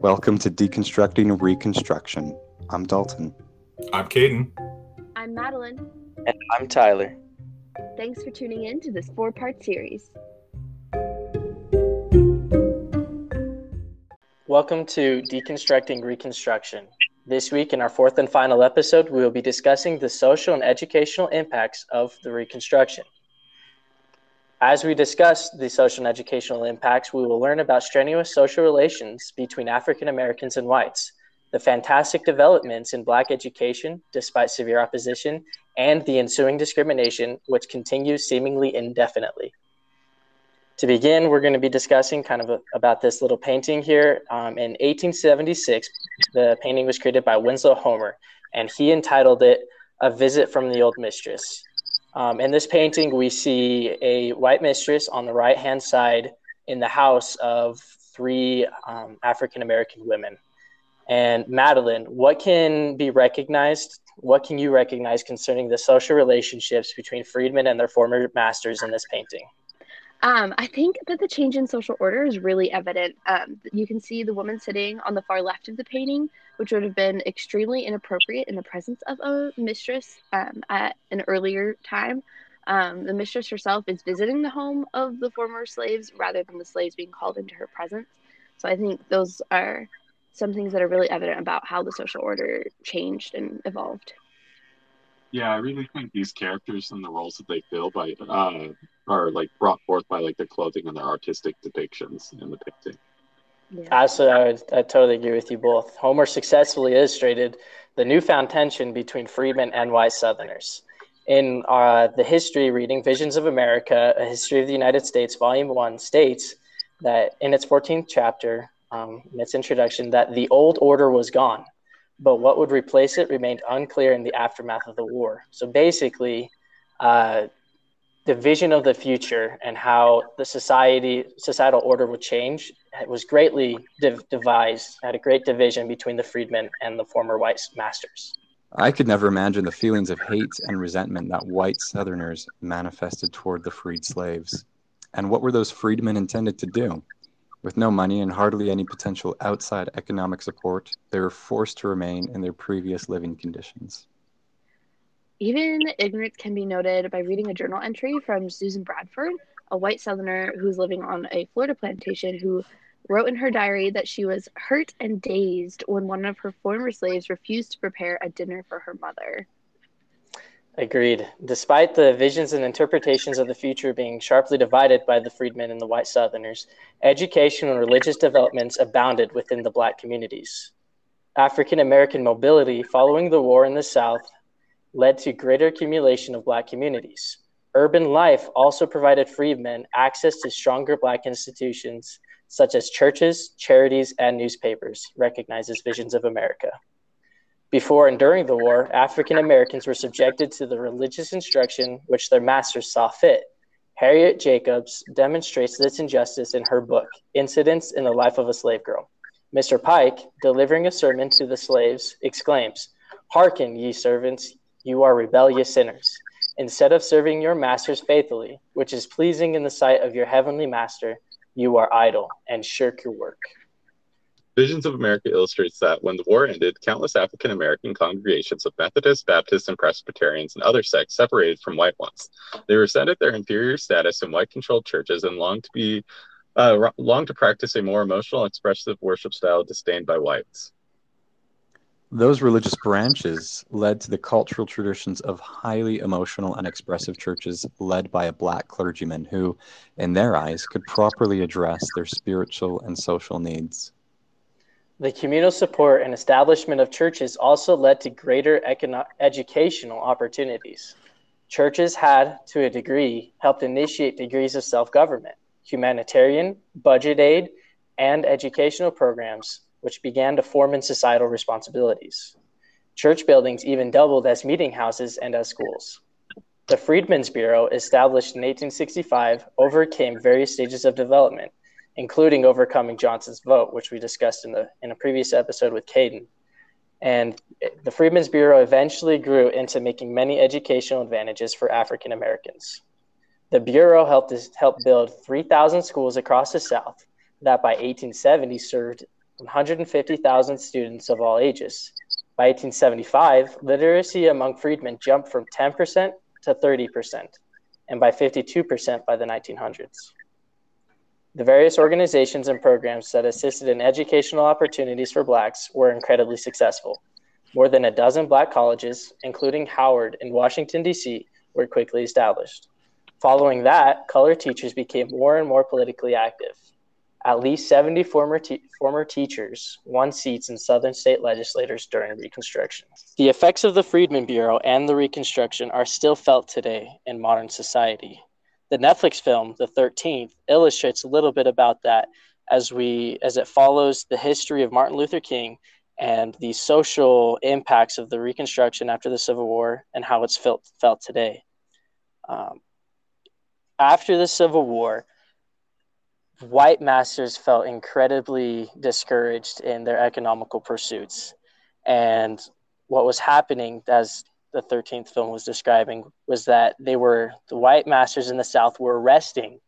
Welcome to Deconstructing Reconstruction. I'm Dalton. I'm Caden. I'm Madeline. And I'm Tyler. Thanks for tuning in to this four part series. Welcome to Deconstructing Reconstruction. This week, in our fourth and final episode, we will be discussing the social and educational impacts of the Reconstruction. As we discuss the social and educational impacts, we will learn about strenuous social relations between African Americans and whites, the fantastic developments in Black education despite severe opposition, and the ensuing discrimination, which continues seemingly indefinitely. To begin, we're going to be discussing kind of a, about this little painting here. Um, in 1876, the painting was created by Winslow Homer, and he entitled it A Visit from the Old Mistress. Um, in this painting, we see a white mistress on the right hand side in the house of three um, African American women. And Madeline, what can be recognized? What can you recognize concerning the social relationships between freedmen and their former masters in this painting? Um, I think that the change in social order is really evident. Um, you can see the woman sitting on the far left of the painting, which would have been extremely inappropriate in the presence of a mistress um, at an earlier time. Um, the mistress herself is visiting the home of the former slaves rather than the slaves being called into her presence. So I think those are some things that are really evident about how the social order changed and evolved. Yeah, I really think these characters and the roles that they fill by uh, are like brought forth by like their clothing and their artistic depictions in the painting. Yeah. Absolutely, I, would, I totally agree with you both. Homer successfully illustrated the newfound tension between freedmen and white Southerners. In uh, the history reading, Visions of America, A History of the United States, Volume 1, states that in its 14th chapter, um, in its introduction, that the old order was gone, but what would replace it remained unclear in the aftermath of the war. So basically, uh, the vision of the future and how the society societal order would change was greatly div- devised had a great division between the freedmen and the former white masters. I could never imagine the feelings of hate and resentment that white southerners manifested toward the freed slaves. And what were those freedmen intended to do with no money and hardly any potential outside economic support they were forced to remain in their previous living conditions even ignorance can be noted by reading a journal entry from Susan Bradford, a white Southerner who's living on a Florida plantation, who wrote in her diary that she was hurt and dazed when one of her former slaves refused to prepare a dinner for her mother. Agreed. Despite the visions and interpretations of the future being sharply divided by the freedmen and the white Southerners, education and religious developments abounded within the black communities. African American mobility following the war in the South led to greater accumulation of Black communities. Urban life also provided freedmen access to stronger Black institutions such as churches, charities, and newspapers, recognized as Visions of America. Before and during the war, African Americans were subjected to the religious instruction which their masters saw fit. Harriet Jacobs demonstrates this injustice in her book, Incidents in the Life of a Slave Girl. Mr. Pike, delivering a sermon to the slaves, exclaims, Hearken, ye servants, you are rebellious sinners. Instead of serving your masters faithfully, which is pleasing in the sight of your heavenly master, you are idle and shirk your work. Visions of America illustrates that when the war ended, countless African American congregations of Methodists, Baptists, and Presbyterians and other sects separated from white ones. They resented their inferior status in white controlled churches and longed to be uh, longed to practice a more emotional, expressive worship style disdained by whites. Those religious branches led to the cultural traditions of highly emotional and expressive churches led by a black clergyman who, in their eyes, could properly address their spiritual and social needs. The communal support and establishment of churches also led to greater econo- educational opportunities. Churches had, to a degree, helped initiate degrees of self government, humanitarian, budget aid, and educational programs which began to form in societal responsibilities. Church buildings even doubled as meeting houses and as schools. The Freedmen's Bureau, established in 1865, overcame various stages of development, including overcoming Johnson's vote, which we discussed in, the, in a previous episode with Caden. And the Freedmen's Bureau eventually grew into making many educational advantages for African Americans. The Bureau helped, helped build 3,000 schools across the South that by 1870 served 150,000 students of all ages. By 1875, literacy among freedmen jumped from 10% to 30%, and by 52% by the 1900s. The various organizations and programs that assisted in educational opportunities for Blacks were incredibly successful. More than a dozen Black colleges, including Howard in Washington, D.C., were quickly established. Following that, color teachers became more and more politically active. At least 70 former, te- former teachers won seats in Southern state legislators during Reconstruction. The effects of the Freedmen Bureau and the Reconstruction are still felt today in modern society. The Netflix film, The 13th, illustrates a little bit about that as we as it follows the history of Martin Luther King and the social impacts of the Reconstruction after the Civil War and how it's felt felt today. Um, after the Civil War, white masters felt incredibly discouraged in their economical pursuits. And what was happening, as the 13th film was describing, was that they were, the white masters in the South were arresting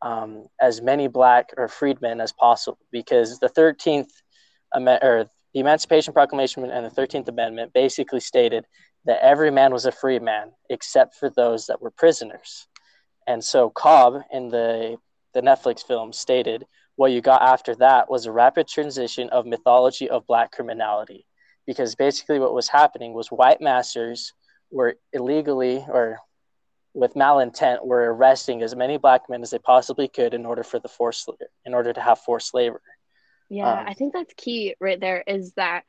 um, as many black or freedmen as possible because the 13th, or the Emancipation Proclamation and the 13th Amendment basically stated that every man was a free man except for those that were prisoners. And so Cobb in the the Netflix film, stated what you got after that was a rapid transition of mythology of black criminality. Because basically, what was happening was white masters were illegally or with malintent were arresting as many black men as they possibly could in order for the forced in order to have forced labor. Yeah, um, I think that's key right there is that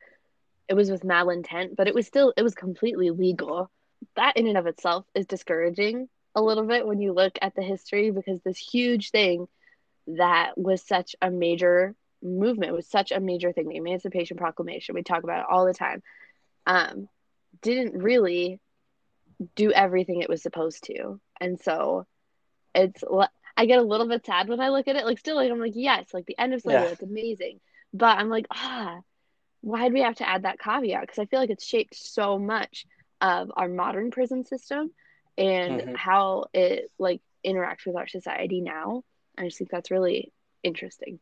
it was with malintent, but it was still it was completely legal. That in and of itself is discouraging a little bit when you look at the history because this huge thing that was such a major movement was such a major thing the emancipation proclamation we talk about it all the time um, didn't really do everything it was supposed to and so it's i get a little bit sad when i look at it like still like i'm like yes like the end of slavery yeah. it's amazing but i'm like ah why did we have to add that caveat because i feel like it's shaped so much of our modern prison system and mm-hmm. how it like interacts with our society now. I just think that's really interesting.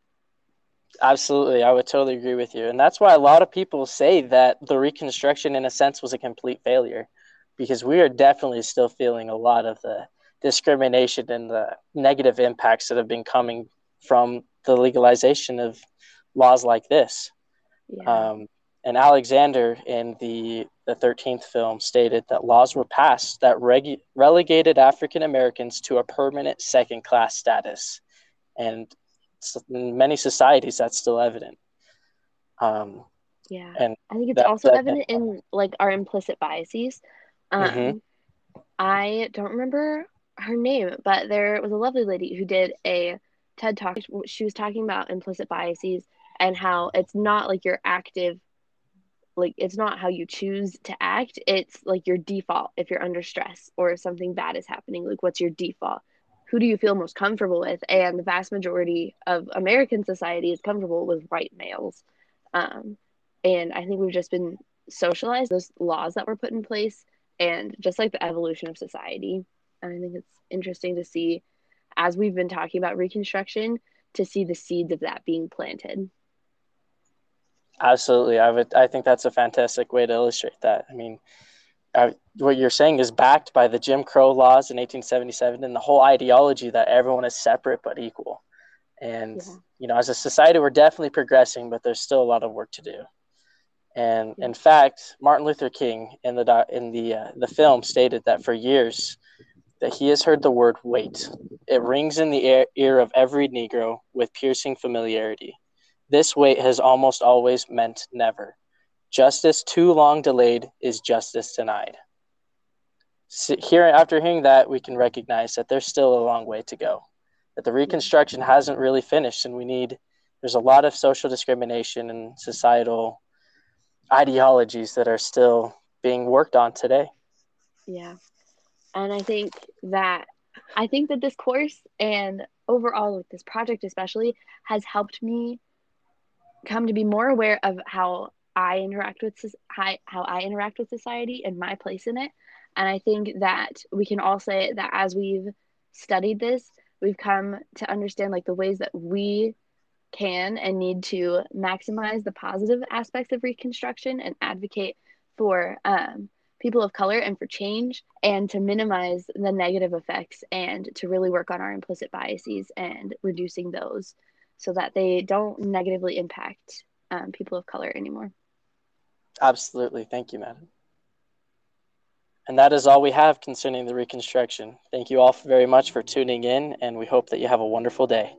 Absolutely, I would totally agree with you. And that's why a lot of people say that the Reconstruction, in a sense, was a complete failure because we are definitely still feeling a lot of the discrimination and the negative impacts that have been coming from the legalization of laws like this. Yeah. Um, and Alexander in the the 13th film stated that laws were passed that regu- relegated African Americans to a permanent second class status. And in many societies, that's still evident. Um, yeah. And I think it's that, also that, evident in like our implicit biases. Um, mm-hmm. I don't remember her name, but there was a lovely lady who did a TED talk. She was talking about implicit biases and how it's not like your active like it's not how you choose to act it's like your default if you're under stress or if something bad is happening like what's your default who do you feel most comfortable with and the vast majority of american society is comfortable with white males um, and i think we've just been socialized those laws that were put in place and just like the evolution of society and i think it's interesting to see as we've been talking about reconstruction to see the seeds of that being planted Absolutely, I would. I think that's a fantastic way to illustrate that. I mean, I, what you're saying is backed by the Jim Crow laws in 1877 and the whole ideology that everyone is separate but equal. And yeah. you know, as a society, we're definitely progressing, but there's still a lot of work to do. And in fact, Martin Luther King in the in the uh, the film stated that for years that he has heard the word "wait." It rings in the ear, ear of every Negro with piercing familiarity. This wait has almost always meant never. Justice too long delayed is justice denied. So here, after hearing that, we can recognize that there's still a long way to go. That the Reconstruction hasn't really finished, and we need. There's a lot of social discrimination and societal ideologies that are still being worked on today. Yeah, and I think that I think that this course and overall with this project especially has helped me come to be more aware of how I interact with how, I interact with society and my place in it. And I think that we can all say that as we've studied this, we've come to understand like the ways that we can and need to maximize the positive aspects of Reconstruction and advocate for um, people of color and for change and to minimize the negative effects and to really work on our implicit biases and reducing those so that they don't negatively impact um, people of color anymore. Absolutely. Thank you, madam. And that is all we have concerning the Reconstruction. Thank you all very much for tuning in, and we hope that you have a wonderful day.